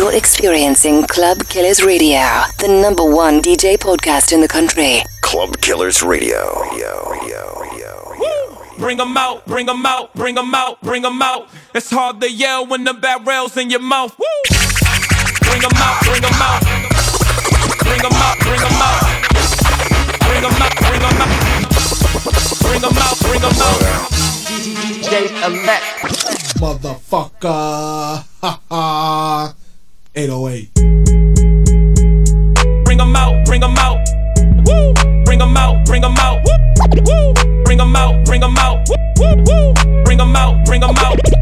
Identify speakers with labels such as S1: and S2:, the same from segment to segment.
S1: You're experiencing Club Killers Radio, the number one DJ podcast in the country.
S2: Club Killers Radio. Yo, yo, yo,
S3: Bring them out, bring them out, bring them out, bring them out. It's hard to yell when the barrel's in your mouth. Woo! Bring them out, bring them out. Bring them out, bring them out. Bring them out, bring them out. Bring them out, bring them out.
S4: DJ Elect.
S5: Motherfucker. Ha ha. 808.
S3: Bring them out, bring them out. Woo! Bring them out, bring them out. Woo! Bring them out, bring them out. Woo! Bring them out, bring them out.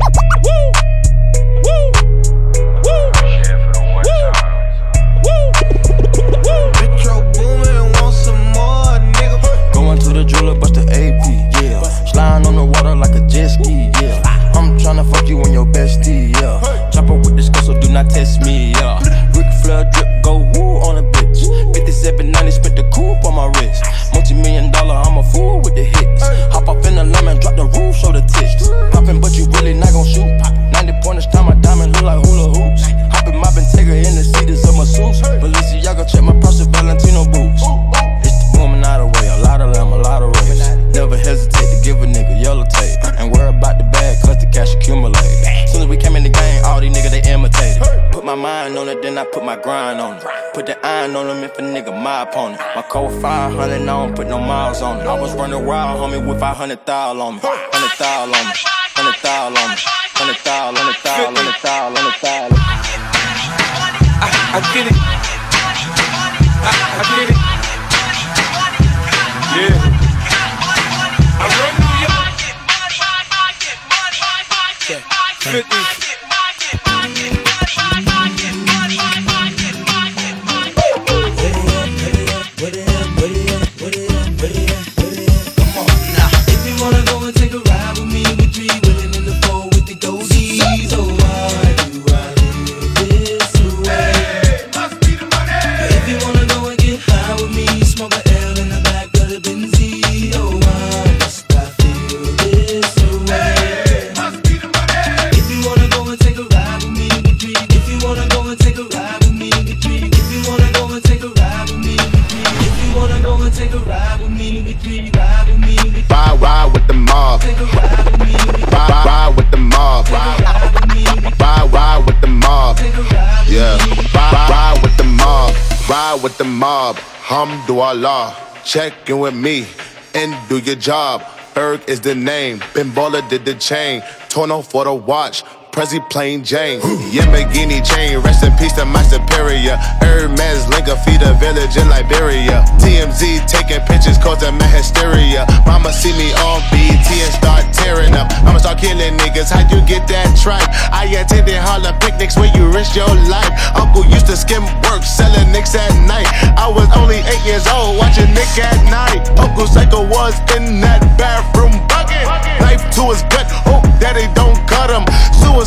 S6: My opponent. My code 500, I don't put no miles on it. I was running wild, homie, with 500 thou on me. 100 thou on me. 100 thou on me. 100 thou, 100 thou, 100 thou, 100 thou.
S3: I get it. I, I get it. Yeah. I run New York. 50.
S7: Check in with me and do your job. Berg is the name. Ben did the chain. Torno for the watch. Prezi plain Jane. Yamagini chain. Rest in peace to my superior. Hermes feed a village in Liberia. TMZ taking pictures causing my hysteria. Mama see me on BT and start tearing up. I'ma start killing niggas. How you get that tripe? I attended Harlem picnics where you risk your life. Uncle used to skim work, selling nicks at night. I was only eight years old, watching Nick at night. Uncle Psycho was in that bathroom bucket. Knife to his gut, hope they don't cut him.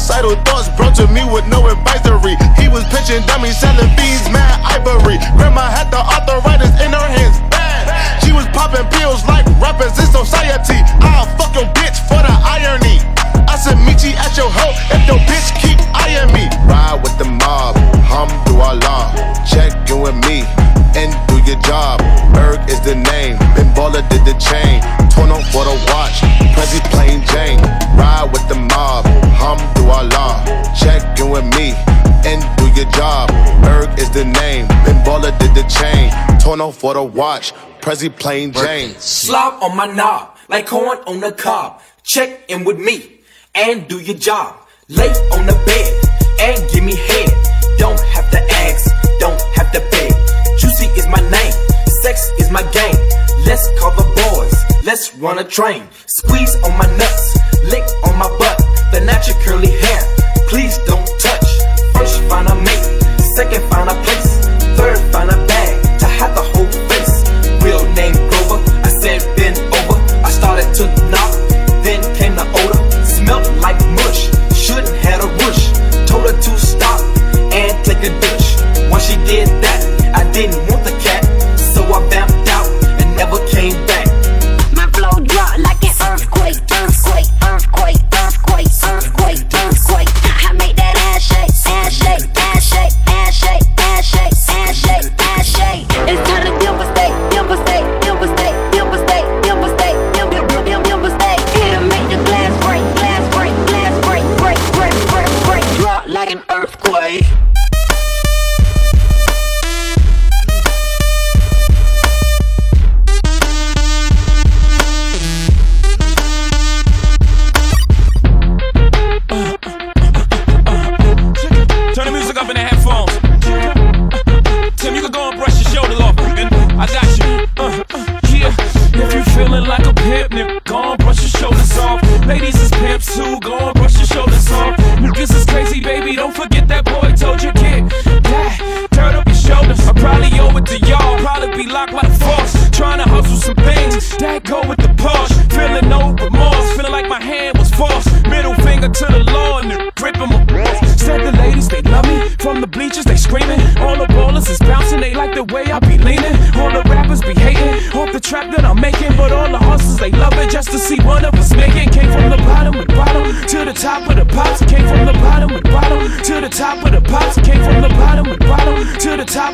S7: Suicidal thoughts brought to me with no advisory. He was pitching dummies, selling fiends, mad ivory. Grandma had the arthritis in her hands, bad. She was popping pills like rappers in society. I'll fuck your bitch for the irony. I said, meet you at your hoe if your bitch keep eyeing me. Ride with the mob, Hum Hamdulillah. Check in with me and do your job. Berg is the name, Ben Baller did the chain. Torn on for the watch, Me and do your job. Berg is the name, Ben Baller did the chain. Torn on for the watch, Prezi plain Jane.
S8: Slop on my knob, like corn on the cob. Check in with me and do your job. Lay on the bed and give me head. Don't have to ask, don't have to beg. Juicy is my name, sex is my game. Let's call the boys, let's run a train. Squeeze on my nuts, lick on my butt. The natural curly hair, please don't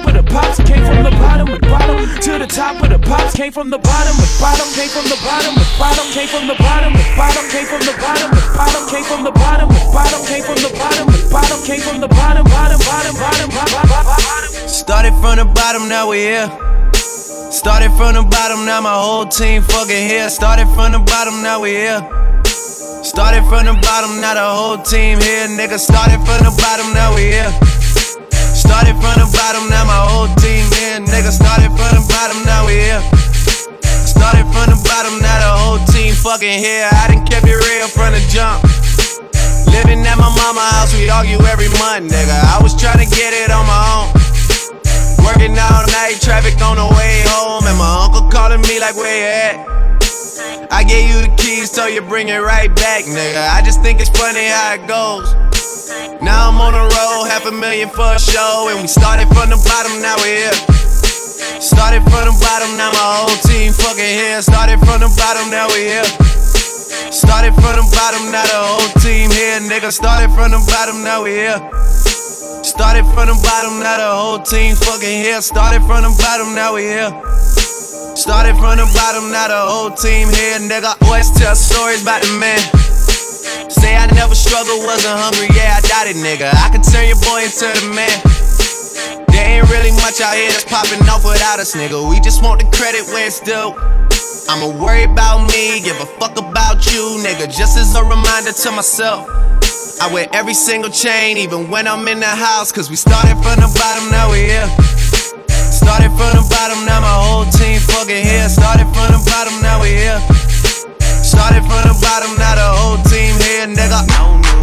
S9: of the pops. Came from the bottom the bottom to the top of the pops. Came from the bottom the bottom. Came from the bottom the bottom. Came from the bottom the bottom. Came from the bottom the bottom. Came from the bottom the bottom. Came from the bottom the bottom. Came from the bottom, bottom, bottom, bottom, bottom.
S10: Started from the bottom, now we here. Started from the bottom, now my whole team fucking here. Started from the bottom, now we here. Started from the bottom, now the whole team here. Nigga, started from the bottom, now we here. Started from the bottom, now my whole team here. Nigga, started from the bottom, now we here. Started from the bottom, now the whole team fucking here. I done kept it real from the jump. Living at my mama house, we argue every month, nigga. I was trying to get it on my own. Working all night, traffic on the way home, and my uncle calling me like, where you at? I gave you the keys, so you bring it right back, nigga. I just think it's funny how it goes. Now I'm on the road, half a million for a show, and we started from the bottom, now we're here. Started from the bottom, now my whole team fucking here. Started from the bottom, now we here. Started from the bottom, now the whole team here, nigga. Started from the bottom, now we here. Started from the bottom, now the whole team fucking here. Started from the bottom, now we here. Started from the bottom, now the whole team here, nigga. Always tell stories about the man. Say I never struggled, wasn't hungry, yeah, I doubt it, nigga. I can turn your boy into the man. There ain't really much out here that's popping off without us, nigga. We just want the credit where it's due. I'ma worry about me, give a fuck about you, nigga. Just as a reminder to myself. I wear every single chain, even when I'm in the house. Cause we started from the bottom, now we here. Started from the bottom, now my whole team fucking here. Started from the bottom, now we here. Started from the bottom, now the whole team here, nigga.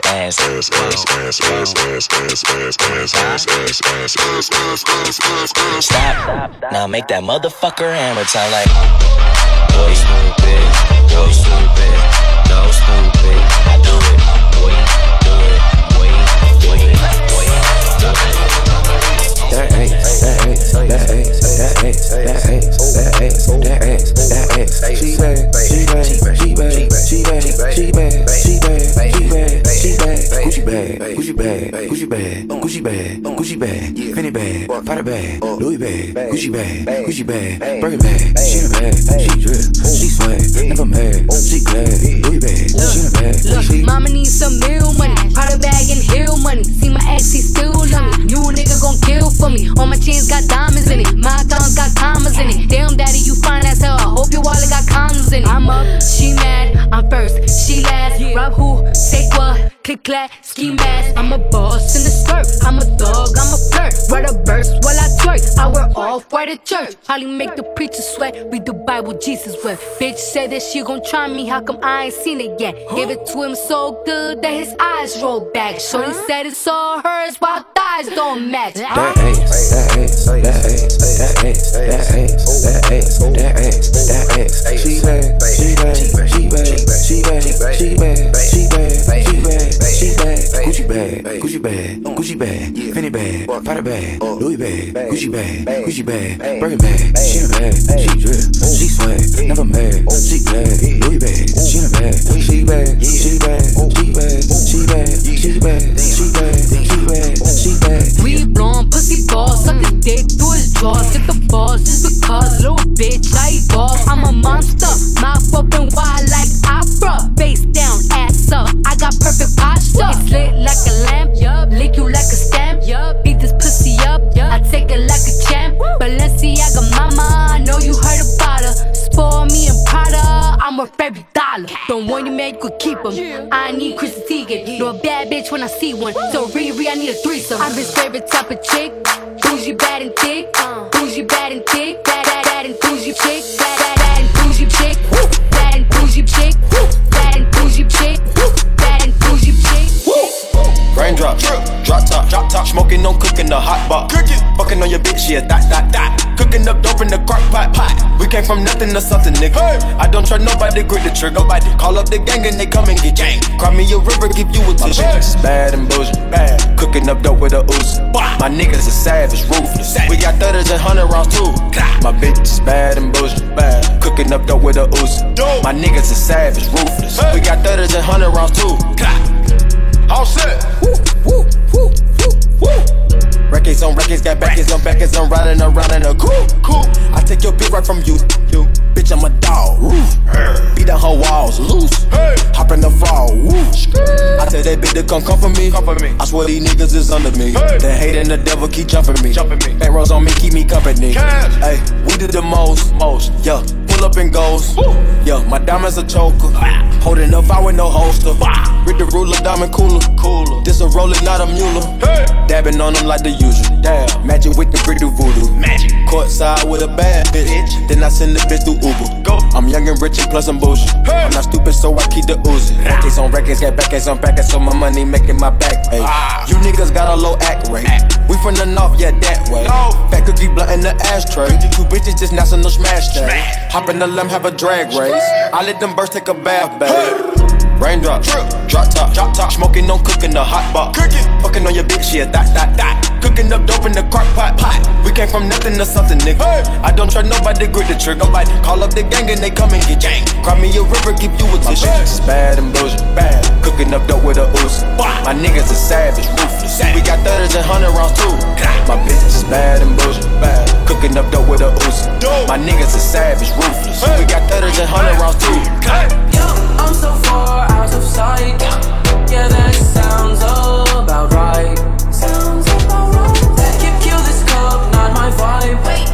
S11: Ass, ass, ass, ass, ass, ass, ass, ass, ass, ass, ass, ass, ass, ass, ass, ass, ass, ass, ass. Stop. Now make that motherfucker hammer time like. Boy stupid, boy stupid, no stupid. I do it, boy, do it, boy, boy, boy, do it.
S12: That ass, that ass, that ass, that ass, that ass, that ass, that ass, that ass. She bad, she bad, she bad, she bad, she bad, she bad, bag, Gucci bag, Gucci bag, Gucci bag, Gucci bag, Fendi bag, Prada bag, Louis bag, Gucci bag, Gucci bag, Birkin bag. She in a bag, she drip, she swag, never mad, she glad. Louis bag, she in a bag,
S13: Look, mama needs some meal money, Prada bag and heel money. See my ex, he still love me. You a nigga gon' kill for me. All my chains got diamonds in it, my thongs got commas in it. Damn, daddy, you fine as hell. I hope your wallet got condoms in it. I'm up, she mad, I'm first, she last. Rob who, take what? Click clack, ski mask. I'm a boss in the skirt. I'm a dog, I'm a flirt. Write a verse while I twerk. I wear off white at church. Holly make the preacher sweat. Read the Bible, Jesus wept. Bitch said that she gon' try me. How come I ain't seen it yet? Gave it to him so good that his eyes rolled back. Shorty said it's all hers while thighs don't match.
S12: That ass, that ass, that ass, that ass, that ass, that ass, that ass, that ass. She bad, she bad, she bad, she bad, she bad, she bad, she bad, she bad. Gucci bag, Gucci bag, Gucci bag, Fendi bag, Prada bag, Louis bag, Gucci bag, Gucci bag, Birkin bag. She a bag, she drip, she swag, never mad, she glad. Louis bag, she a bag, she bad, she bad, she bad, she bad, she bad, she bad, she bad, she bad.
S13: We blowin' pussy balls, suck his dick through his drawers, hit the balls just because, little bitch, I eat. I'm a monster, mouth open wide like opera, face down, ass up. I got perfect posture. It's lit like a lamp, yup. Lick you like a stamp, yup. Beat this pussy up, yup. I take it like a champ. Balenciaga mama, I know you heard about her. Spoil me and Prada, I'm worth every dollar. Don't want you man, you could keep them. I need Chris Teigen, a bad bitch when I see one. So Riri, I need a threesome. I'm his favorite type of chick. Bougie, bad and thick.
S14: Top. Smoking, no cooking, the hot pot. Cooking, fucking on your bitch, yeah, that, that, that. Cooking up dope in the crock pot, pot. We came from nothing to something, nigga. I don't trust nobody, grip the trigger. Nobody call up the gang and they come and get gang. Cry me a river, give you a tissue. My bitch is bad and bullshit, bad. Cooking up dope with a ooze. My niggas are savage, ruthless. We got thudders and hundred rounds too. My bitch is bad and bullshit, bad. Cooking up dope with a ooze. My niggas are savage, ruthless. We got thudders and hundred rounds too. All set. Woo, woo. Records on records, got backers on backers, I'm riding around in a cool, cool. I take your bitch right from you, you. Bitch, I'm a dog, roof. Beat down her walls, loose. Hop in the fall, woo. I tell that bitch to come come for me. Come for me. I swear these niggas is under me. The hate and the devil keep jumping me. Jumping me. Bank rolls on me, keep me company. Hey, we did the most, most, yeah. Pull up and goes, yeah. My diamonds a choker. Holding up, I with no holster. With the ruler, diamond cooler, cooler. This a roller, not a mule. Dabbing on them like the usual. Damn, magic with the brick do voodoo. Magic. Courtside with a bad bitch. Then I send the bitch through Uber. Go. I'm young and rich and plus I'm bullshit. I'm not stupid, so I keep the Uzi. Records on records, got backers on backers, so my money making my back. Ay. You niggas got a low act rate. We from the north, yeah, that way. Fat cookie blunt in the ashtray. Two bitches just national smash day. Hop in the limb, have a drag race. I let them birds take a bath, babe. Raindrop, drop drop top, drop top. Smoking, no cooking, the hot pot. Cooking, fucking on your bitch, yeah, that, that, that. Cooking up dope in the crock pot, pot. We came from nothing to something, nigga. I don't trust nobody, grip the trigger. Nobody call up the gang and they come and get gang. Cry me a river, give you a tissue. My bitch is bad and bullshit, bad. Cooking up dope with a ooze. My niggas are savage, ruthless. We got thudders and hundred rounds too. My bitch is bad and bullshit, bad. Cooking up dope with a ooze. My niggas are savage, ruthless. We got thudders and hundred rounds too.
S15: I'm so far out of sight. Yeah, that sounds all about right. Sounds about right. Kill this not my vibe.
S10: Be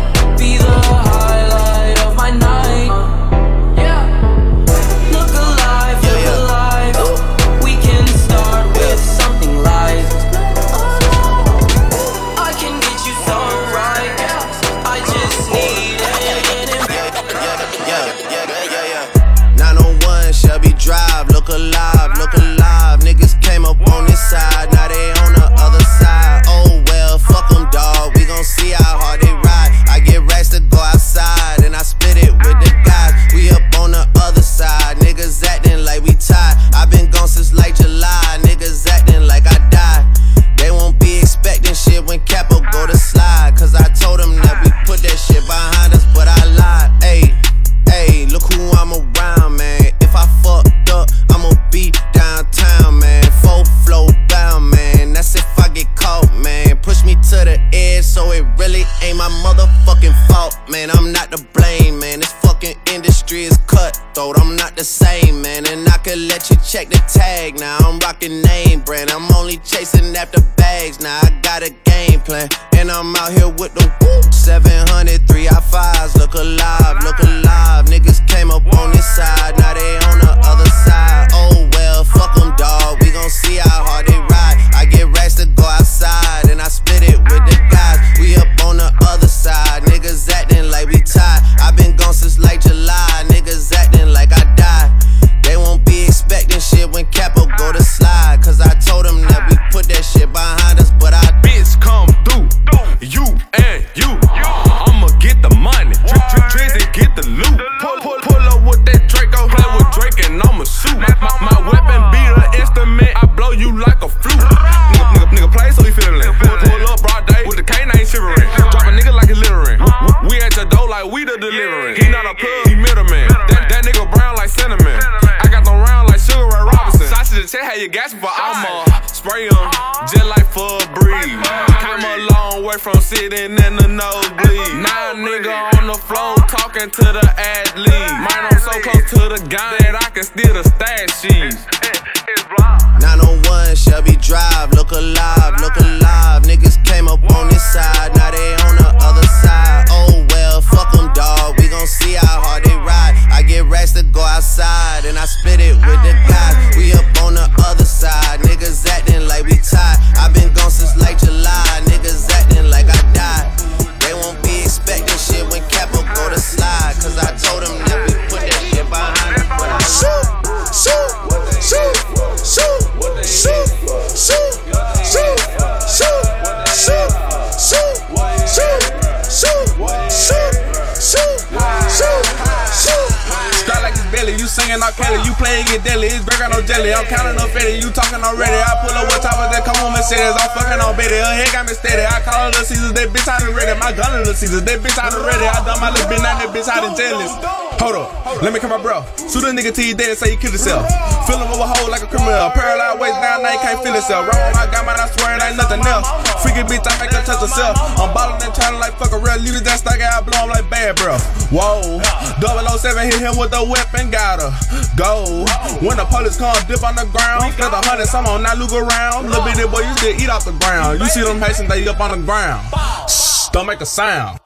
S16: Caesars, that bitch out of ready. I done my little bitch, now that bitch out of jealous. Hold up, let me come my bro. Shoot a nigga till he dead, say he killed himself. Fill him with a hole like a criminal. Paralyzed waist down, now he can't feel himself. Wrong, I got mine, I swear it ain't nothing else. Freaky bitch, I make her touch herself. I'm ballin' and trying like fuck a real. Leave it that stock out, blow him like bad, bro. Whoa, 007 hit him with a weapon, got her. Go. When the police come, dip on the ground. Got the hundred, some on that look around. Little bitty boy, you still eat off the ground. You see them Haitians, they up on the ground. Shh, don't make a sound.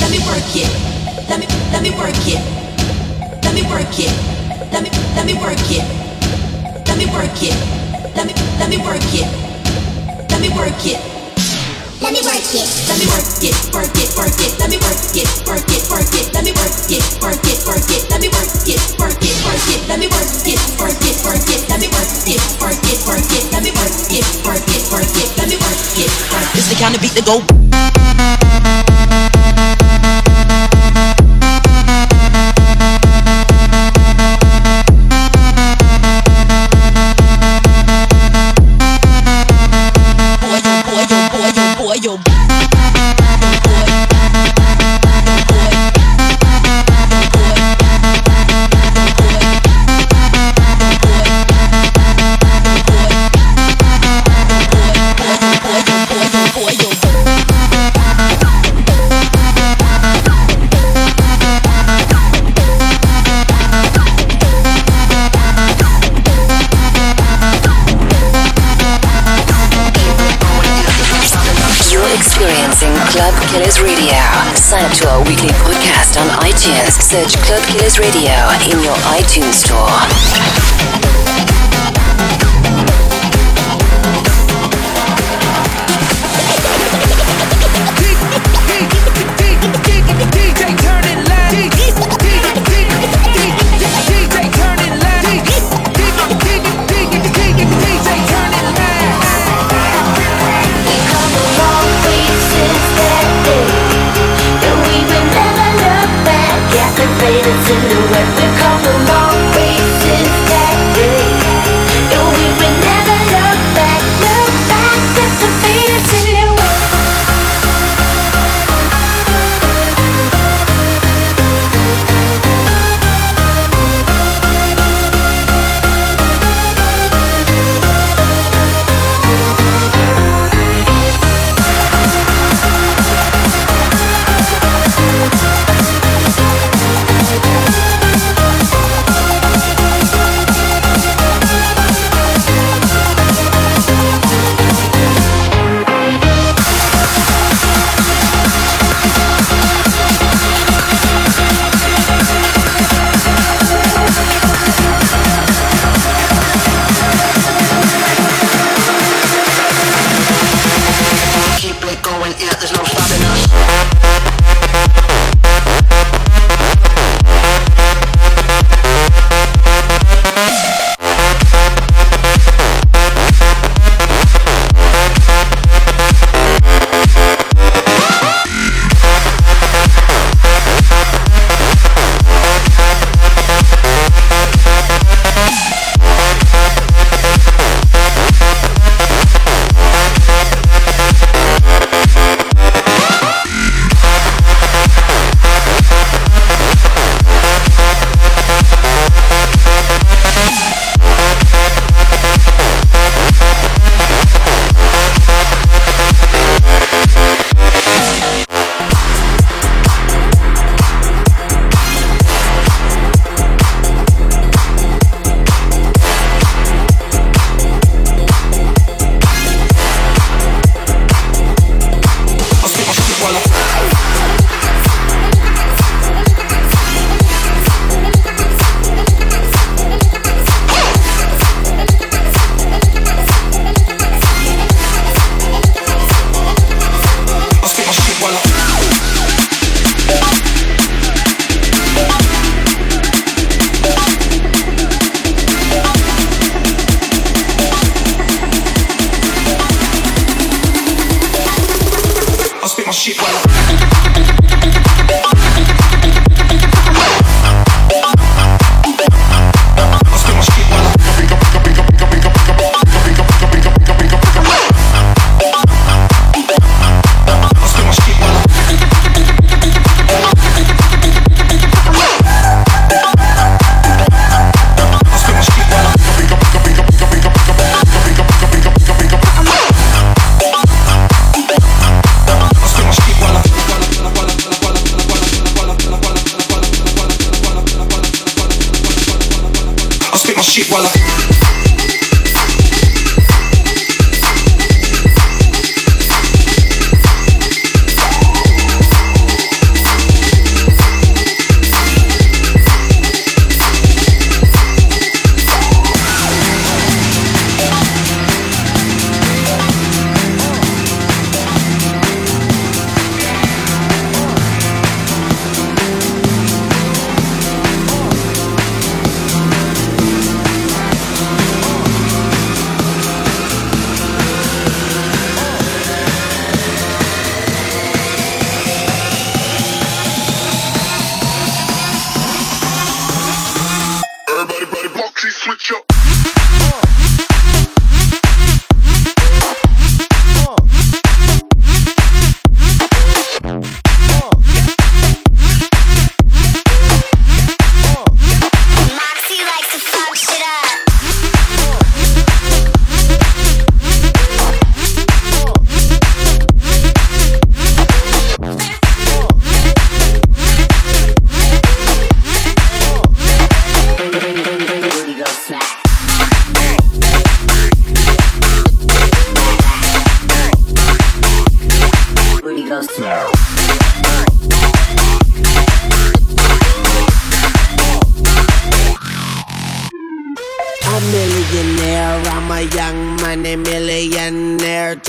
S17: Let me work it. Let me let me work it. Let me work it. Let me let me work it. Let me work it. Let me let me work it. Let me work it. Let me work it. Work it. Work it. Let me work it. Work it. Work it. Let me work it. Work it. Work it. Let me work it. Work it. Work it. Let me work it. Work it. Work it. Let me work it. Work it. Work it. Let me work it. Work it. Work it.
S1: It's the kind of beat that go.
S18: Sign up to our weekly podcast on iTunes. Search Club Killers Radio in your iTunes store.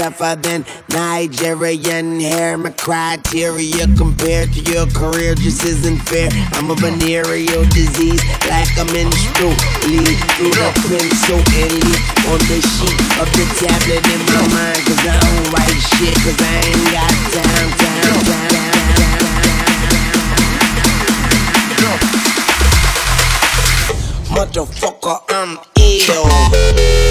S19: tougher than Nigerian hair. My criteria compared to your career just isn't fair. I'm a venereal disease, like a menstrual bleed through the pencil and leak on the sheet of the tablet in my mind. Cause I don't write shit, cause I ain't got time, time, time, time. Motherfucker, I'm ill.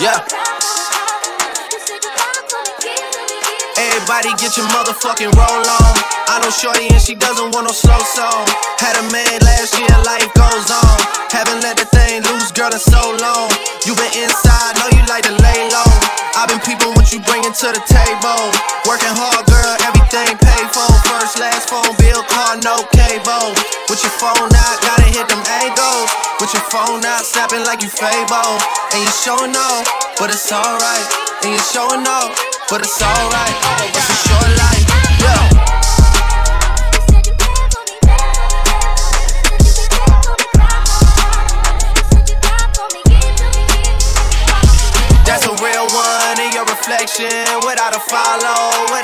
S19: Yeah.
S10: Everybody get your motherfucking roll on. I know Shorty and she doesn't want no slow song. Had a man last year, life goes on. Haven't let the thing loose, girl, in so long. You been inside, know you like to lay low. i been peeping what you bringing to the table. Working hard, girl, everything paid for. First, last phone bill, car, no cable. With your phone out, gotta hit them angles. With your phone out, snapping like you Fabo. And you showing off, but it's alright. And you showing off but it's alright. It's a short life, yeah. That's a real one in your reflection. Without a follow, without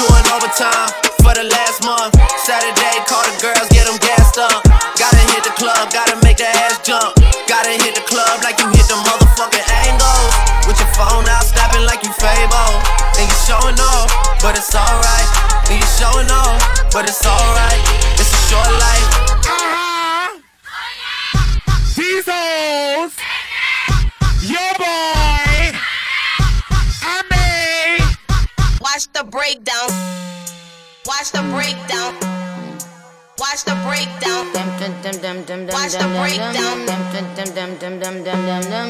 S10: Doing overtime for the last month. Saturday, call the girls, get them gassed up. Gotta hit the club, gotta make the ass jump. Gotta hit the club like you hit the motherfucking angles. With your phone out, snapping like you Fabo. And you showing off, but it's alright. And you showing off, but it's alright. It's a short life. Uh-huh.
S20: These hoes, your boy,
S21: Watch the breakdown. Watch the breakdown. Watch the breakdown. Watch the breakdown.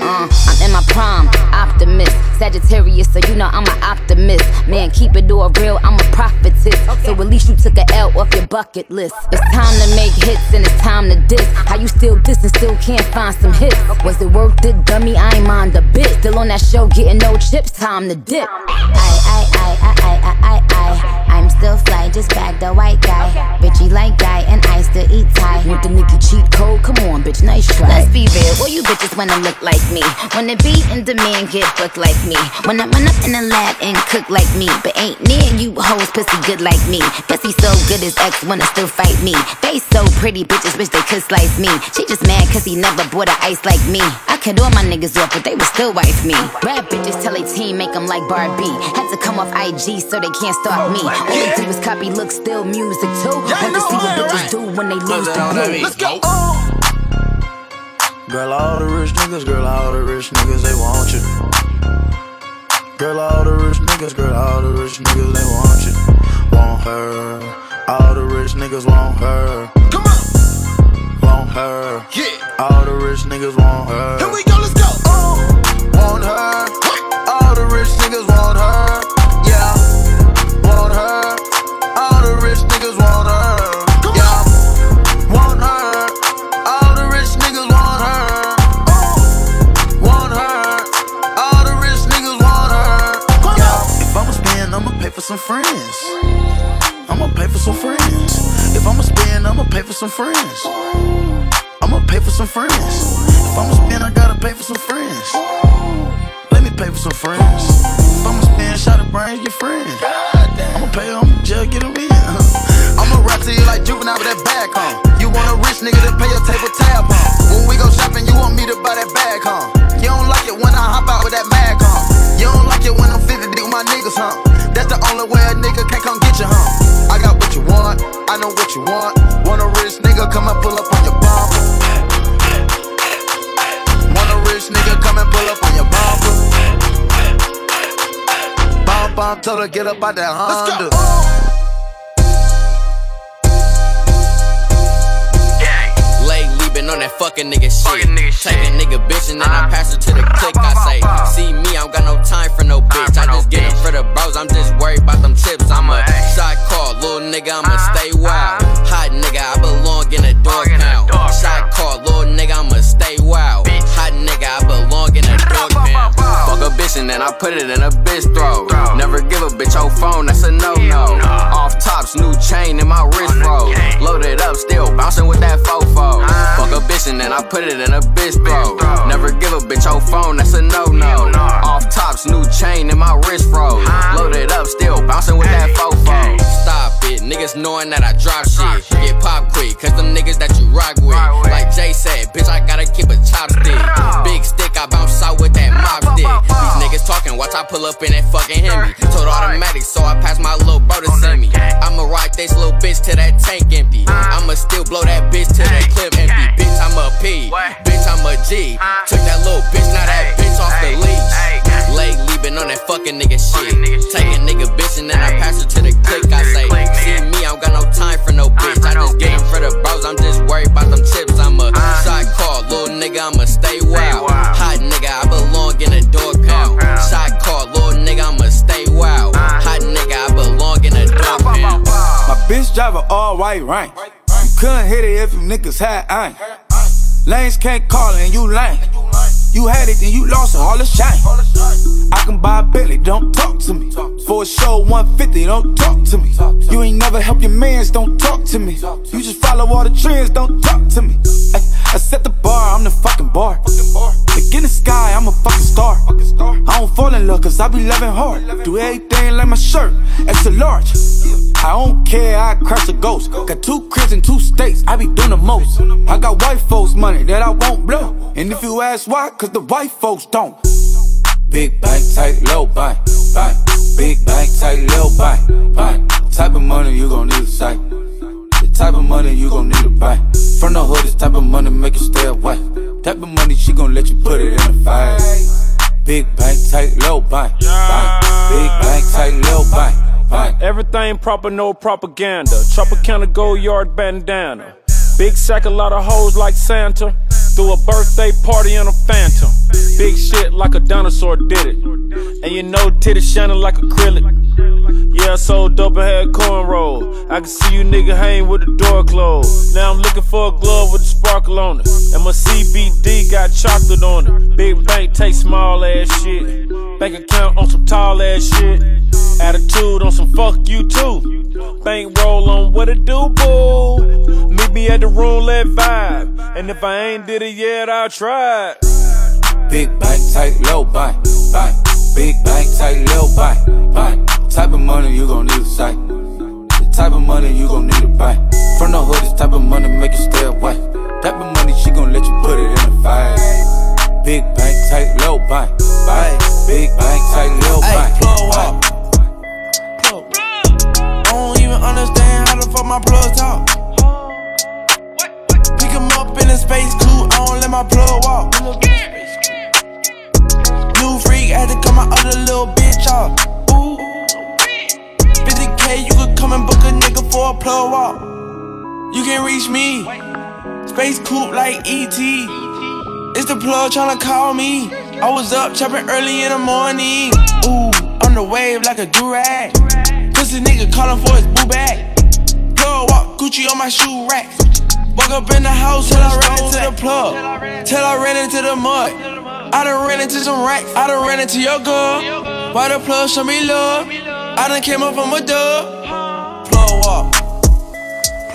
S22: Uh, I'm in my prime, optimist. Sagittarius, so you know I'm an optimist. Man, keep it all real, I'm a prophetess. So at least you took a L off your bucket list. It's time to make hits and it's time to diss. How you still diss and still can't find some hits? Was it worth it, dummy? I ain't mind a bit. Still on that show, getting no chips, time to dip. I, I, I, I, I, I, I, I. I'm still fly, just bag the white guy. Bitchy like guy, and I still eat Thai. Want the nigga cheat code? Come on, bitch, nice try. Let's be real, all you bitches wanna look like me. Wanna be in demand, get booked like me. Wanna run up in the lab and cook like me. But ain't near you hoes pussy good like me. Pussy so good his ex wanna still fight me. Face so pretty, bitches wish they could slice me. She just mad cause he never bought a ice like me. I cut all my niggas off, but they would still wife me. Rap bitches tell a team make them like Barbie. Had to come off IG so they can't stalk me. All they do is copy look, still music too. Want to see what bitches do when they lose the blue.
S10: Let's go. Girl, all the rich niggas, girl, all the rich niggas, they want you. Girl, all the rich niggas, girl, all the rich niggas, they want you. Want her. All the rich niggas want her. Come on. Want her. Yeah. All the rich niggas want her. Here we go, let's go. Uh, want her. All the rich niggas some friends. I'ma pay for some friends. If I'ma spend, I'ma pay for some friends. I'ma pay for some friends. If I'ma spend, I gotta pay for some friends. Let me pay for some friends. If I'ma spend, shot of brains, your friend. I'ma pay them, just get them in. I'ma rap to you like juvenile with that bag on. You want a rich nigga to pay your table tab on. When we go shopping, you want me to buy that bag on. You don't like it when I hop out with that mag on. You don't like it when I'm 50 deep with my niggas, huh? That's the only way a nigga can't come get you, huh? I got what you want, I know what you want. Want a rich nigga, come and pull up on your bumper. Want a rich nigga, come and pull up on your bumper. Bomb, bomb, told her get up out that Honda.
S23: Lately been on that fucking nigga shit. Take that nigga bitch and then I pass it to the click. I say, see me, I don't got no time for no bitch. I just get it for the bros, I'm just worried about them chips. I'm a shot call, little nigga, I'ma stay wild. Hot nigga, I belong in a a bitch and then I put it in a bitch throat. Never give a bitch your phone, that's a no no. Off tops, new chain in my wrist roll. Loaded up, still bouncing with that fofo. Fuck a bitch and then I put it in a bitch throat. Never give a bitch your phone, that's a no no. Off tops, new chain in my wrist roll. Loaded up, still bouncing with that fofo. Stop shit. Niggas knowing that I drop shit. Get pop quick, cause them niggas that you rock with. Like Jay said, bitch, I gotta keep a chopstick. Big stick, I bounce out with that mob stick. These niggas talking, watch I pull up in that fucking Hemi. Told automatic, so I pass my little bro to send me. I'ma ride this little bitch till that tank empty. I'ma still blow that bitch till that clip empty. Bitch, I'm a P. Bitch, I'm a G. Took that little bitch, now that bitch off the leash.
S24: Lately
S23: leaving on that fucking nigga shit. Take a nigga bitch and then I pass her to the click. I say got no time for no bitch. I just game for the bros, I'm just worried about them chips. I'm a shot call, little nigga, I'ma stay wild. Hot nigga, I belong in a dog pound. Shot call, little nigga, I'ma stay wild. Hot nigga, I belong in a dog pound. My bitch drive
S24: an all white rank. You couldn't hit it if you niggas had ain't. Lanes can't call and you lame. You had it, then you lost it, all the shine. I can buy a Bentley, don't talk to me. For a show 150, don't talk to me. You ain't never help your mans, don't talk to me. You just follow all the trends, don't talk to me. Ay, I set the bar, I'm the fucking bar. Look in the sky, I'm a fucking star. I don't fall in love, cause I be loving hard. Do everything like my shirt, extra large. I don't care, I crash a ghost. Got two cribs in two states, I be doing the most. I got white folks' money that I won't blow. And if you ask why, cause the white folks don't. Big bank, tight, low bank, bank. Big bank, tight, low bank, bank. Type of money you gon' need to sight. The type of money you gon' need to buy. From the hood, this type of money make you stay away. Type of money she gon' let you put it in a face. Big bank, tight, low bank, bank. Big bank, tight, low bank,
S25: Everything proper, no propaganda. Tropicana gold yard bandana. Big sack, a lot of hoes like Santa. Threw a birthday party in a phantom. Big shit like a dinosaur did it. And you know titties shining like acrylic. Yeah, I sold dope and had cornrow. I can see you nigga hang with the door closed. Now I'm looking for a glove with a sparkle on it. And my CBD got chocolate on it. Big bank take small ass shit. Bank account on some tall ass shit. Attitude on some fuck you too. Bank roll on what it do, boo. Meet me at the roulette vibe. And if I ain't did it yet, I'll try.
S24: Big bank, tight, low bank, bank. Big bank, tight, low bank, bank. Type of money you gon' need a sight. The type of money you gon' need to buy. From the hood, this type of money make you stay away. Type of money she gon' let you put it in a face. Big bank, tight, low bank, bank. Big bank, tight, low bank.
S26: plug understand how the fuck my plug talk. Pick 'em up in a space coupe, I don't let my plug walk. New freak had to cut my other little bitch off. Ooh. 50k, you could come and book a nigga for a plug walk. You can reach me. Space coupe like ET. It's the plug tryna call me. I was up chopping early in the morning. Ooh, on the wave like a durag. Pussy nigga calling for his boo bag. Plug walk Gucci on my shoe rack. Walk up in the house till I ran into the plug. Till I ran into the mud. I done ran into some racks. I done ran into your girl. Why the plug show me love? I done came up from a dub. Plug walk.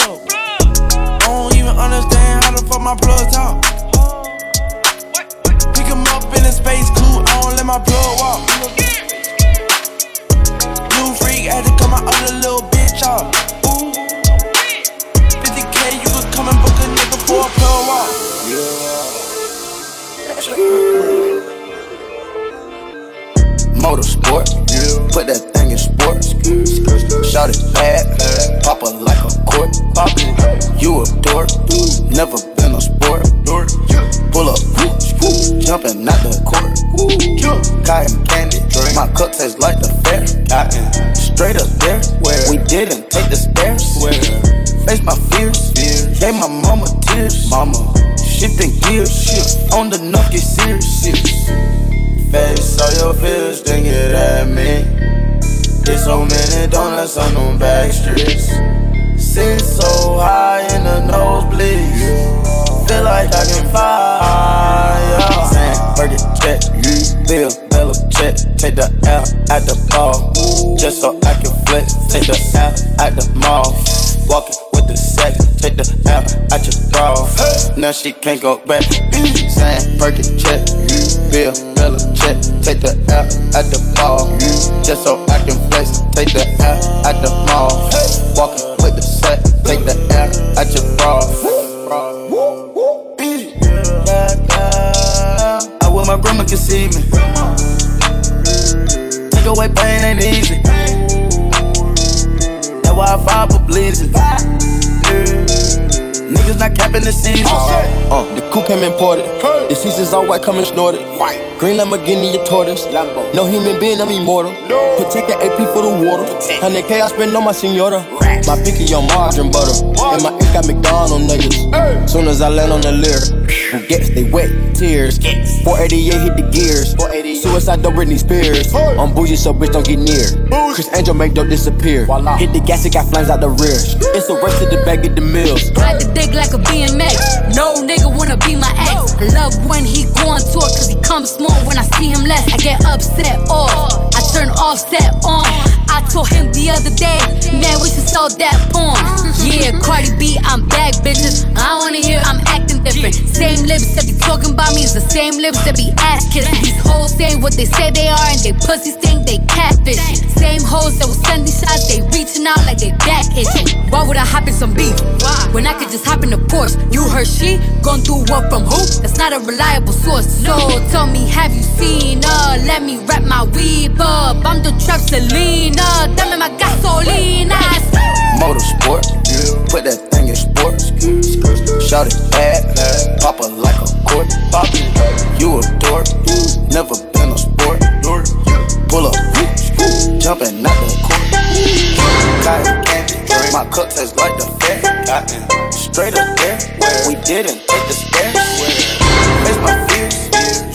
S26: I don't even understand how the fuck my plug talk. Pick 'em up in a space coupe, I don't let my plug walk. New freak had to cut my other little bitch off. Ooh. 50k, you could come and book a nigga for a plug walk.
S3: Motorsport, put that thing in sports. Shot it bad, pop it like a court. You a dork, never been a sport. Pull up, jumping out the court. Cotton candy, drink. my cup tastes like the fair. Straight up there, we didn't take the stairs. Face my fears, gave my mama tears. Mama, shifting gears, on the knock get serious. Face all your fears, then get at me. There's so many donuts on them back streets. Sit so high in the nosebleeds. Feel like I can fire. Saying, Burger check, you Bill, check. Take the L at the ball. Just so I can flex. Take the L at the mall. Walking with the sex. Take the L at your bra. Now she can't go back. Saying, Burger check, Bill, Bella check. Take the L at the ball. Just so I can flex. Take the L at the mall. Walking with the set. Take the L at your bra. I wish my grandma could see me. Take away pain ain't easy. That's why I for bleeding. Niggas not capping the season.
S14: Uh, the coupe came imported. The seasons all white coming snorted. Green Lamborghini, a tortoise. No human being, I'm immortal. Protect the AP for the water. 100K I spend on my senora. My pinky on margarine butter. And my ink got McDonald's niggas. Soon as I land on the lyric. Buggets, they wet, tears. 488 hit the gears. Suicide don't Britney Spears. I'm bougie, so bitch don't get near. Criss Angel make dope disappear. Hit the gas, it got flames out the rear. It's a race to the back of the mills.
S13: Ride the dick like a BMX. No nigga wanna be my ex. I love when he go on tour, cause he comes small when I see him less. I get upset off. I turn offset on. I told him the other day, man, we should sell that porn. Yeah, Cardi B, I'm back, bitches. I wanna hear I'm acting different. Same lips that be talking about me is the same lips that be ass kissing. These hoes saying what they say they are, and they pussies think they catfish. Same hoes that will send these shots, they reaching out like they back itching. Why would I hop in some beef? When I could just hop in the Porsche. You heard she gon' do what from who? That's not a reliable source. So tell me, have you seen her? Let me wrap my weave up. I'm the trap Selena. Dame my gasolina.
S3: Motorsport, put that thing in sports. Shout it bad, pop it like a court. Pop you a dork, never been a sport. Pull up, jumping out the court. Cotton candy, my cup tastes like the fair. Straight up there, we didn't take the stairs. Face my fears,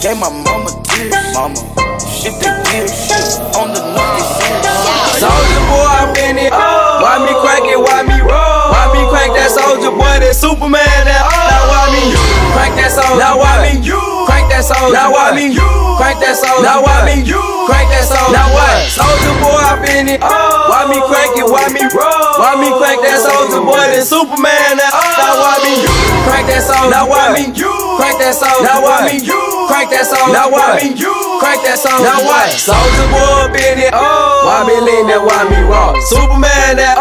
S3: gave my mama tears. Mama, shit the gears, on the nuggets.
S27: Soldier boy, I'm in it. Why me crack it? Why me soldier boy? That Superman? That now why me you? crank that soldier? Now why me you? crank that soldier? Now why me you? crank that soldier? Now why me you? crank that soldier? Now what? Soldier boy, I'm in it. Why me crank it? Why me roll? Why me crank that soldier boy? That Superman? That now why me you? crank that soldier? Now why me you? crank that soldier? Now why me you? crank that soldier? Now why me you? crank that soldier? Now what? Soldier boy, up in it. Why me lean that? Why me rock? Superman? That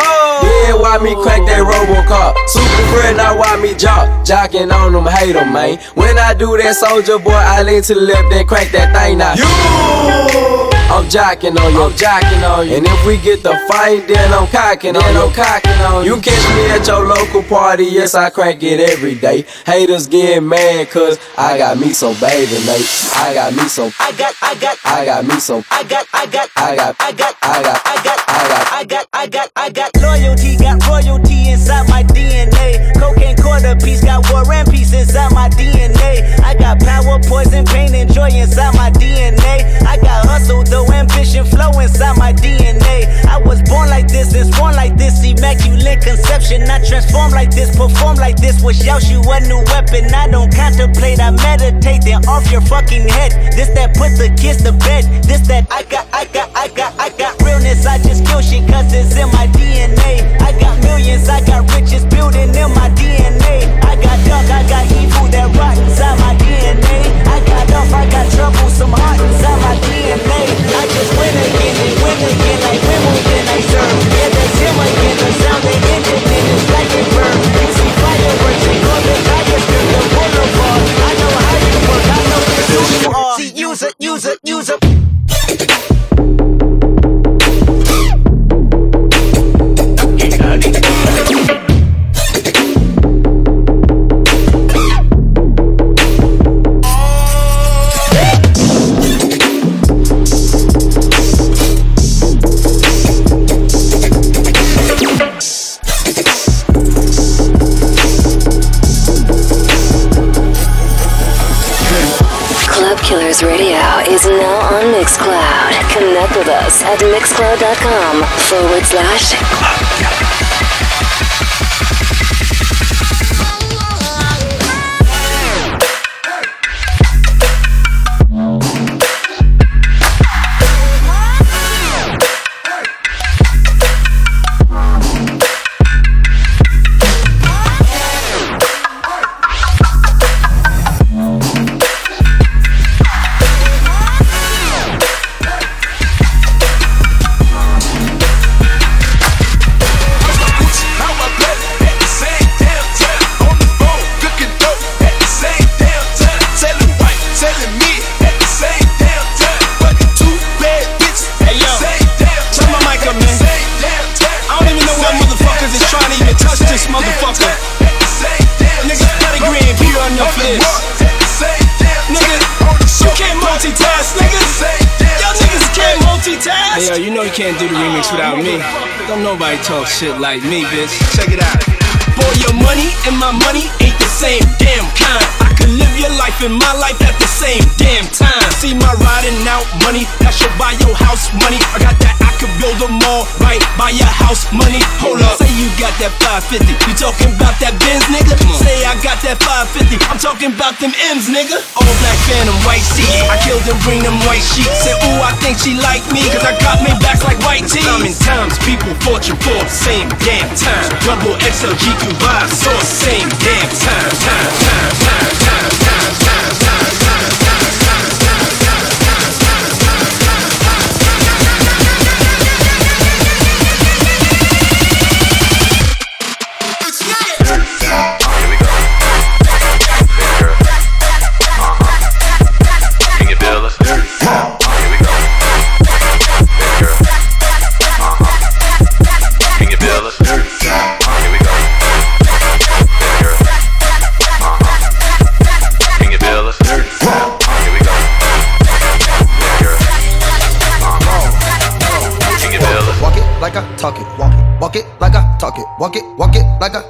S27: yeah, why me crank that Robocop? Super friend, now why me jock? Jocking on them, hate them, man. When I do that, soldier boy, I lean to the left, then crank that thing now. You! I'm jocking on you, I'm jocking on you. And if we get the fight, then I'm cocking on you. I'm cocking on you. You catch me at your local party, yes, I crank it every day. Haters get mad, cause I got me so baby, mate. I got me so. I got, I got, I got me so. I got, I got, I got, I got, I got, I got, I got, I got, I got, I got loyalty, got royalty inside my DNA. Cocaine quarter piece, got war and peace inside my DNA. I got power, poison, pain, and joy inside my DNA. I got hustle, though ambition flow inside my DNA. I was born like this, and born like this, immaculate conception. I transform like this, perform like this. Was Yeshua a new weapon? I don't contemplate, I meditate. Then off your fucking head. This that put the kids to bed. This that I got, I got, I got, I got realness. I just kill shit cause it's in my DNA. I got millions, I got riches building in my DNA. I got dark, I got evil that rot inside my DNA. I got off, I got trouble, some heart inside my DNA. I just win again and win again like Wimbledon I serve. Yeah, that's him again, the sound they ended in is like it burn. You see fireworks, they call the in the boulevard. I know how you work, I know you are. See, use it, use it, use it.
S1: Killers Radio is now on Mixcloud. Connect with us at mixcloud.com forward slash
S27: shit like me, bitch.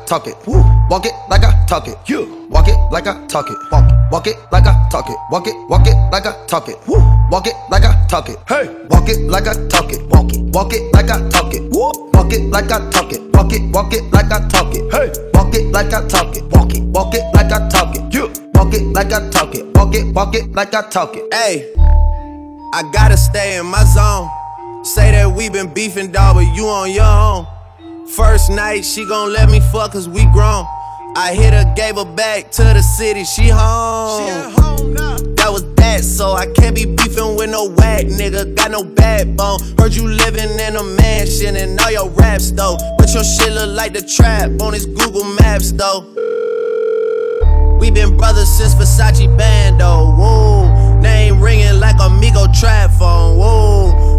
S28: Talk it. Woo. Walk it like I talk it. You. Walk it like I talk it. Walk it. Walk it like I talk it. Walk it. Walk it like I talk it. Woo. Walk it like I talk it. Hey. Walk it like I talk it. Walk it. Walk it like I talk it. Woo. Walk it like I talk it. Walk it. Walk it like I talk it. Hey. Walk it like I talk it. Walk it. Walk it like I talk it. You. Walk it like I talk it. Walk it. Walk it like I talk it.
S10: Hey, I gotta stay in my zone. Say that we been beefing, dog, but you on your own. First night, she gon' let me fuck cause we grown. I hit her, gave her back to the city, she home. She at home now. That was that, so I can't be beefing with no whack nigga. Got no backbone. Heard you living in a mansion and all your raps though. But your shit look like the trap on his Google Maps though. We been brothers since Versace Bando. Whoa, name ringing like Amigo trap phone. Whoa,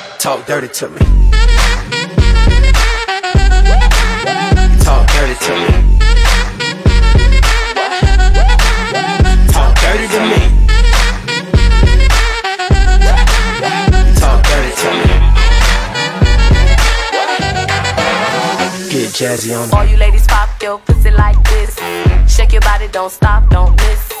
S28: talk dirty to me. Talk dirty to me. Talk dirty to me. Talk dirty to me. Get jazzy on
S29: All you ladies pop your pussy like this. Shake your body, don't stop, don't miss.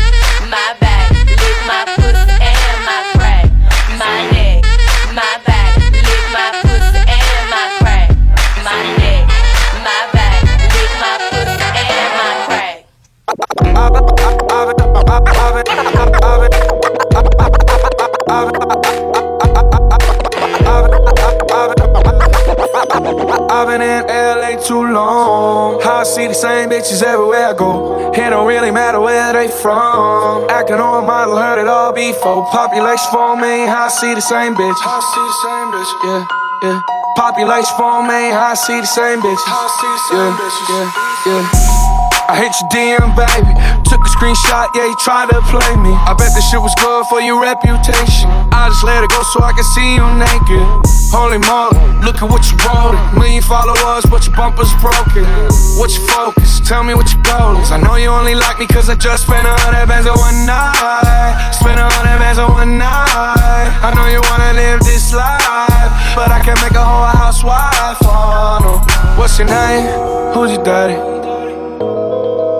S30: I've been in LA too long. I see the same bitches everywhere I go. It don't really matter where they from. Acting on model, heard it all before. Population four million, I see the same bitch. I see the same bitch, yeah, yeah. Population four million, I see the same bitch. I see the same yeah, yeah, yeah. I hit your DM, baby. Took a screenshot, yeah, you tried to play me. I bet this shit was good for your reputation. I just let it go so I can see you naked. Holy moly, look at what you wrote. Million followers, but your bumper's broken. What's your focus? Tell me what your goal is. I know you only like me cause I just spent a hundred bands on one night. Spent a hundred bands on one night. I know you wanna live this life, but I can make a whole housewife. Oh, no. What's your name? Who's your daddy?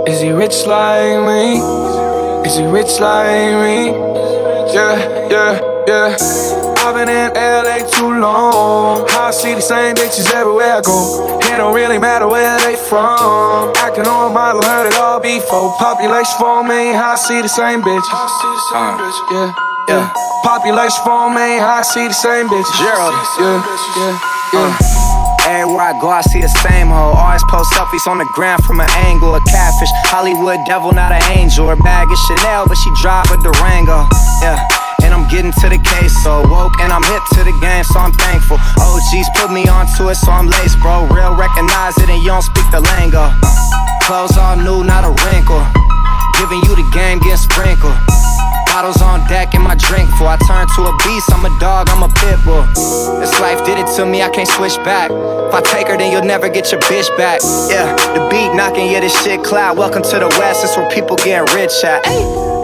S30: Is he rich like me? Is he rich like me? Yeah, yeah, yeah. I've been in LA too long. I see the same bitches everywhere I go. It don't really matter where they from. Acting on model, heard it all before. Population four million, I see the same bitch. I see the same uh, bitch. Yeah, Yeah. Population four me, I see the same bitches. Gerald. Yeah, yeah, yeah. Uh.
S14: Everywhere I go, I see the same hoe. Always post selfies on the ground from an angle. A catfish, Hollywood devil, not an angel. Her bag is Chanel, but she drive a Durango. Yeah. And I'm getting to the case, so woke and I'm hip to the game, so I'm thankful. OGs put me onto it, so I'm laced, bro. Real recognize it, and you don't speak the lingo. Clothes all new, not a wrinkle. Giving you the game, getting sprinkled. Bottles on deck and my drink full. I turn to a beast, I'm a dog, I'm a pit bull. This life did it to me, I can't switch back. If I take her, then you'll never get your bitch back. Yeah, the beat knocking, yeah, this shit cloud. Welcome to the West, it's where people getting rich at.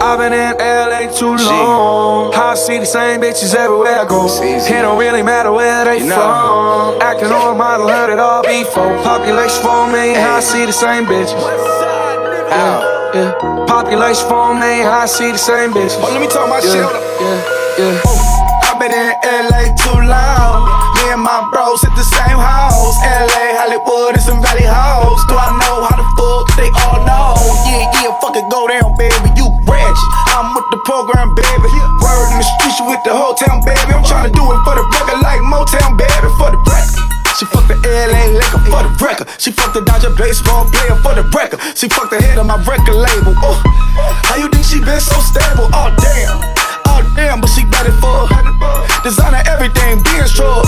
S30: I've been in LA too long. I see the same bitches everywhere I go. It don't really matter where they from. Acting on a model, heard it all before. Population four million, I see the same bitches. Yeah, yeah. Population four million, I see the same bitches.
S31: Oh, let me talk my
S30: yeah,
S31: shit.
S30: Yeah, yeah.
S31: I've been in LA too long. Me and my bros at the same house. LA, Hollywood, and some valley hoes. Do I know how the fuck they all know? Yeah, yeah, fucking go down, baby. You ratchet. I'm with the program, baby. Word in the streets, you with the whole town, baby. I'm tryna do it for the record like Motown, baby. For the. She fucked the LA Laker for the record. She fucked the Dodger baseball player for the record. She fucked the head of my record label. Oh, how you think she been so stable? Oh damn, oh damn, but she got it for designer everything, being strong.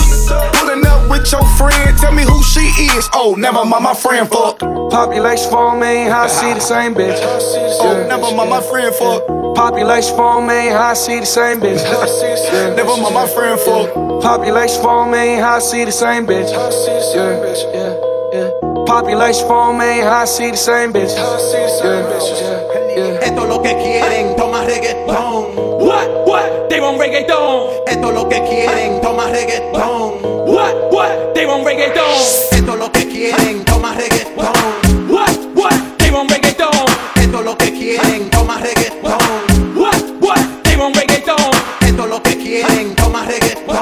S31: Pulling up with your friend, tell me who she is. Oh, never mind, my friend fucked.
S30: Population four million, I see the same bitch.
S31: Oh, never mind, my friend fucked.
S30: Population four million, I see the same bitch. Yeah.
S31: Never mind, my friend fucked.
S30: Population four million, I see the same bitch. Yeah. Population four million, I see the same bitch.
S10: Esto es lo que quieren, toma reggaetón.
S32: What? What? They want reggaeton.
S10: Esto es lo que quieren, toma reggaetón.
S32: What? What? They want reggaeton.
S10: Esto es lo que quieren, toma reggaetón.
S32: What? What? They want reggaeton.
S10: Esto es lo que quieren, toma reggaetón.
S32: Want reggaeton.
S10: Esto es lo que quieren, toma reggaetón.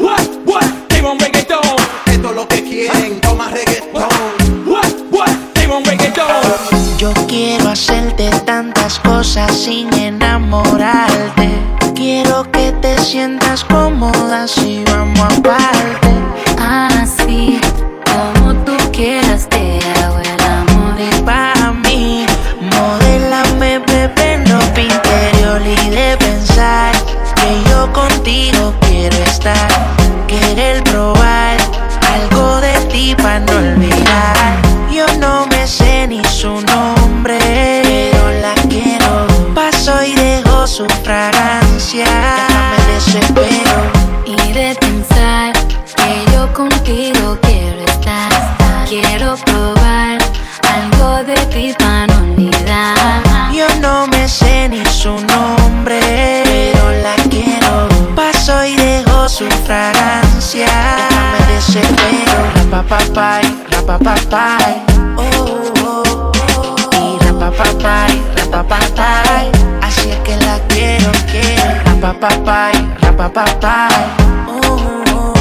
S32: What? What? They want reggaeton.
S10: Esto es lo que quieren, toma reggaetón.
S32: What? What? They want reggaeton.
S33: Yo quiero hacerte tantas cosas sin enamorarte. Quiero que te sientas cómoda si vamos aparte. Rapapapai. Oh, oh, oh. Y rapapapai, rapapapai. Así es que la quiero, quiero. Rapapapai, rapapapai. Oh, oh, oh.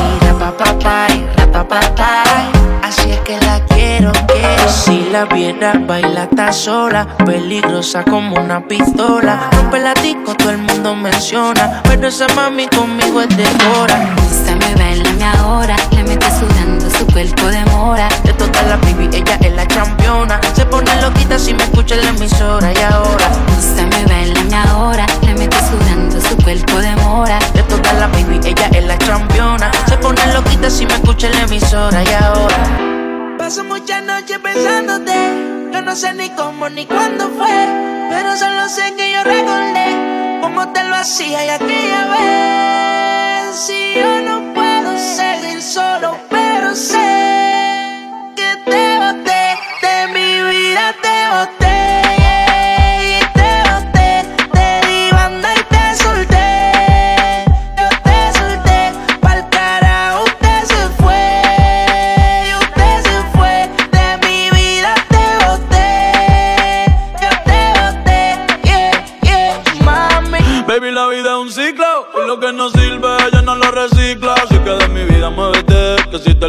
S33: Y rapapapai, rapapapai. Así es que la quiero, quiero. Si la viera, baila está sola. Peligrosa como una pistola. Rompe la todo el mundo menciona. Pero esa mami conmigo es de hora.
S34: Úsame, bailame ahora. Le mete sudando su cuerpo de mora.
S33: De toda la baby, ella es la campeona. Se pone loquita si me escucha en la emisora. Y ahora,
S34: Úsame, bailame ahora. Le mete sudando su cuerpo de mora.
S33: de toda la baby, ella es la campeona. Se pone loquita si me escucha en la emisora. Y ahora, paso muchas noches pensándote. Yo no sé ni cómo ni cuándo fue. Pero solo sé que yo recordé cómo te lo hacía y aquella vez. Si yo no puedo seguir solo, pero sé que te boté de mi vida, te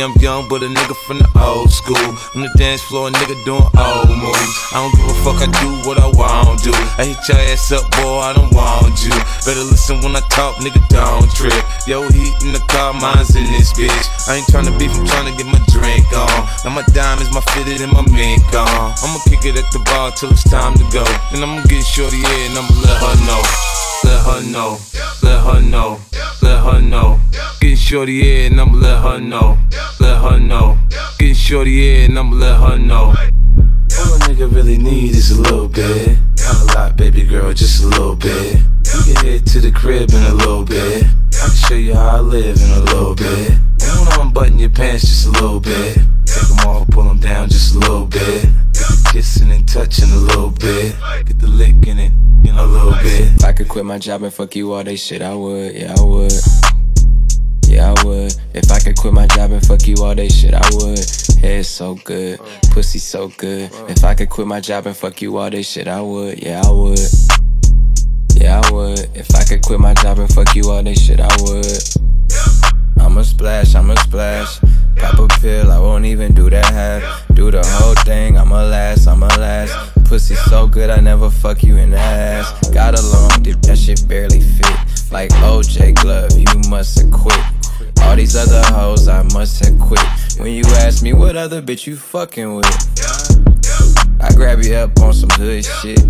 S15: I'm
S24: young, but a nigga from the On the dance floor, nigga doing old moves. I don't give a fuck, I do what I want to. I hit your ass up, boy, I don't want you. Better listen when I talk, nigga, don't trip. Yo, heat in the car, mine's in this bitch. I ain't tryna beef, I'm tryna get my drink on. Now my diamonds, my fitted, and my mink on. I'ma kick it at the bar till it's time to go. Then I'ma get shorty, yeah, and I'ma let her know. Let her know, let her know, let her know. Get shorty, yeah, and I'ma let her know. Let her know. Get shorty, yeah, and I'ma let her know. All a nigga really need is a little bit. Not a lot, baby girl, just a little bit. You can head to the crib in a little bit. I can show you how I live in a little bit. You wanna unbutton your pants just a little bit. Take them off, pull them down just a little bit. Kissing and touching a little bit. Get the licking it, you know, a little bit.
S35: If I could quit my job and fuck you all day shit, I would, yeah, I would. Yeah, I would. If I could quit my job and fuck you all day shit, I would. Head so good, pussy so good. If I could quit my job and fuck you all day shit, I would, yeah, I would. Yeah, I would. If I could quit my job and fuck you all day shit, I would. I'ma splash, I'ma splash. Pop a pill, I won't even do that half. Do the whole thing, I'ma last, I'ma last. Pussy so good, I never fuck you in the ass. Got a long dick, that shit barely fit. Like OJ Glove, you must have quit. All these other hoes, I must have quit. When you ask me what other bitch you fucking with, I grab you up on some hood shit.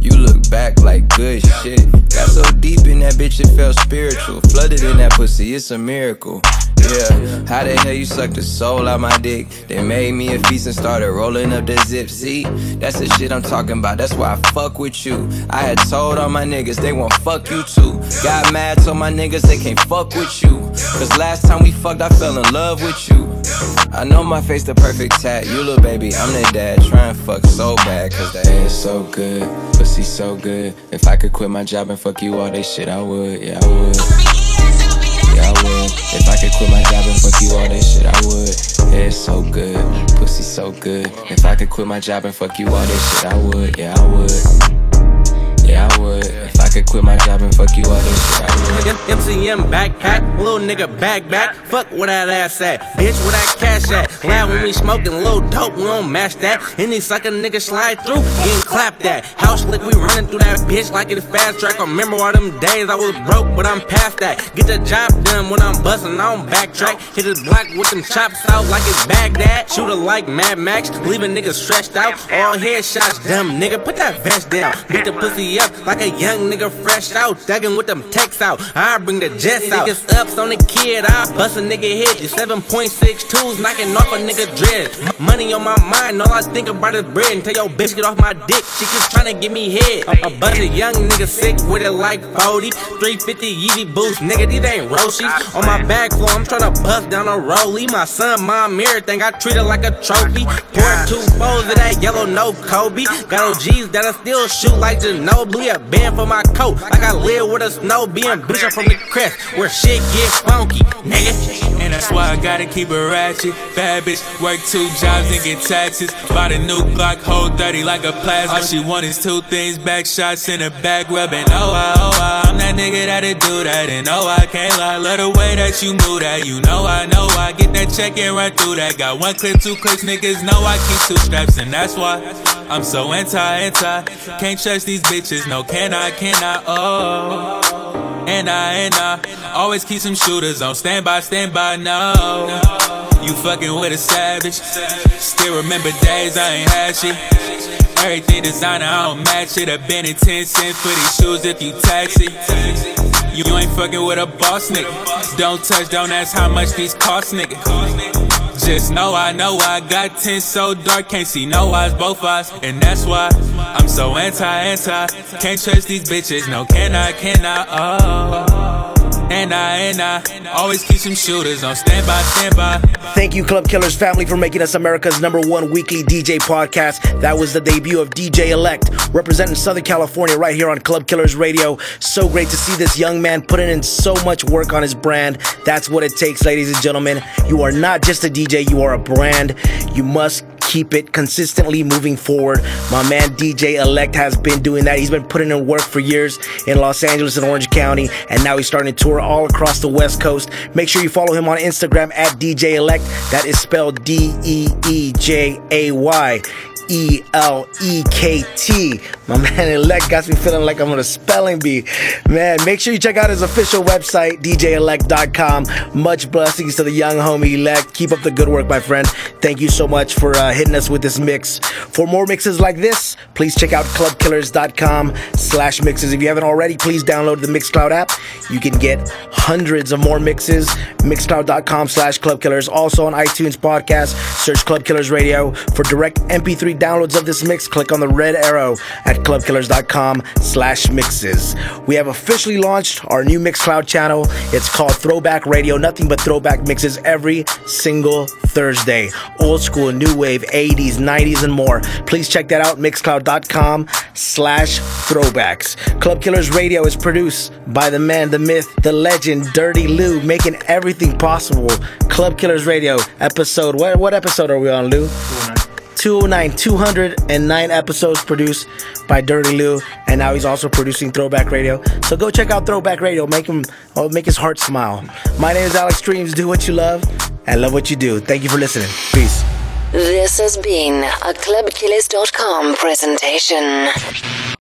S35: You look back like good shit. Got so deep in that bitch, it felt spiritual. Flooded in that pussy, it's a miracle. Yeah, how the hell you suck the soul out my dick? They made me a feast and started rolling up the zip. See, that's the shit I'm talking about. That's why I fuck with you. I had told all my niggas they won't fuck you too. Got mad, told my niggas they can't fuck with you. Cause last time we fucked, I fell in love with you. I know my face the perfect tat. You little baby, I'm the dad. Try and fuck so bad, cause the ass so good. Pussy so good. If I could quit my job and fuck you all day shit, I would. Yeah, I would. Yeah, I would. If I could quit my job and fuck you all day shit, I would. Yeah, it's so good. Pussy so good. If I could quit my job and fuck you all day shit, I would. Yeah, I would. Yeah, I would. If could quit my job and fuck you all day shit.
S23: MCM backpack, little nigga back back. Fuck where that ass at, bitch, where that cash at? Loud when we smoking, little dope, we don't match that. Any sucker nigga slide through, getting clapped at. House lick, we running through that bitch like it's fast track. I remember all them days I was broke, but I'm past that. Get the job done when I'm bustin', I don't backtrack. Hit his block with them chops out like it's Baghdad. Shooter like Mad Max, leaving niggas stretched out. All headshots, dumb nigga, put that vest down. Beat the pussy up like a young nigga fresh out. Thuggin' with them texts out. I bring the jets out. Niggas ups on the kid, I bust a nigga head. You 7.62s knocking off a nigga dread. Money on my mind, all I think about is bread. And tell your bitch get off my dick, she keeps to give me head. A, a bunch of young niggas sick with it like 40. 350 Yeezy boots, nigga, these ain't Roshes. On my back floor, I'm trying to bust down a rollie. My son, mom, everything, I treat it like a trophy. Pour two foes of that yellow, no Kobe. Got OGs that'll still shoot like Ginobili. A band for my coat, like I live with a snow being bitch from the crest, where shit get funky, nigga.
S9: And that's why I gotta keep it ratchet. Bad bitch, work two jobs and get taxes. Bought a new Glock, hold 30 like a plasma. All she want is two things, back shots in a back rubbing. Oh, I, oh, I, I'm that nigga that'll do that. And oh, I can't lie, love the way that you move that. You know I know I get that check and run through that. Got one clip, two clips, niggas know I keep two straps. And that's why I'm so anti, anti. Can't trust these bitches, no, can I, can I, oh. And I, and I always keep some shooters on standby, standby, no. You fucking with a savage. Still remember days I ain't had shit. Everything designer, I don't match it. I've been in 10 cents for these shoes if you tax it. You ain't fucking with a boss nigga. Don't touch, don't ask how much these cost nigga. Just know I know I got 10 so dark, can't see no eyes, both eyes. And that's why I'm so anti, anti. Can't trust these bitches, no, can I, can I, oh. And I, and I always keep some shooters on standby, standby.
S36: Thank you, Club Killers family, for making us America's number one weekly DJ podcast. That was the debut of DJ Elekt, representing Southern California right here on Club Killers Radio. So great to see this young man putting in so much work on his brand. That's what it takes, ladies and gentlemen. You are not just a DJ, you are a brand. You must keep it consistently moving forward. My man DJ Elekt has been doing that. He's been putting in work for years in Los Angeles and Orange County, and now he's starting to tour all across the West Coast. Make sure you follow him on Instagram at DJ Elekt. That is spelled D E E J A Y. E L E K T. My man Elekt got me feeling like I'm on a spelling bee. Man, make sure you check out his official website, djelect.com. Much blessings to the young homie Elekt. Keep up the good work, my friend. Thank you so much for uh, hitting us with this mix. For more mixes like this, please check out clubkillers.com slash mixes. If you haven't already, please download the Mixcloud app. You can get hundreds of more mixes. Mixcloud.com slash clubkillers. Also on iTunes podcast, search Club Killers Radio. For direct MP3 downloads of this mix, click on the red arrow at clubkillers.com slash mixes. We have officially launched our new Mixcloud channel. It's called Throwback Radio. Nothing but throwback mixes every single Thursday. Old school, new wave, 80s, 90s, and more. Please check that out, mixcloud.com slash throwbacks. Club Killers Radio is produced by the man, the myth, the legend, Dirty Lou, making everything possible. Club Killers Radio, episode, what, what episode are we on, Lou? 209, 209 episodes produced by Dirty Lou, and now he's also producing Throwback Radio. So go check out Throwback Radio, make him, oh, make his heart smile. My name is Alex Streams. Do what you love and love what you do. Thank you for listening. Peace.
S1: This has been a ClubKillers.com presentation.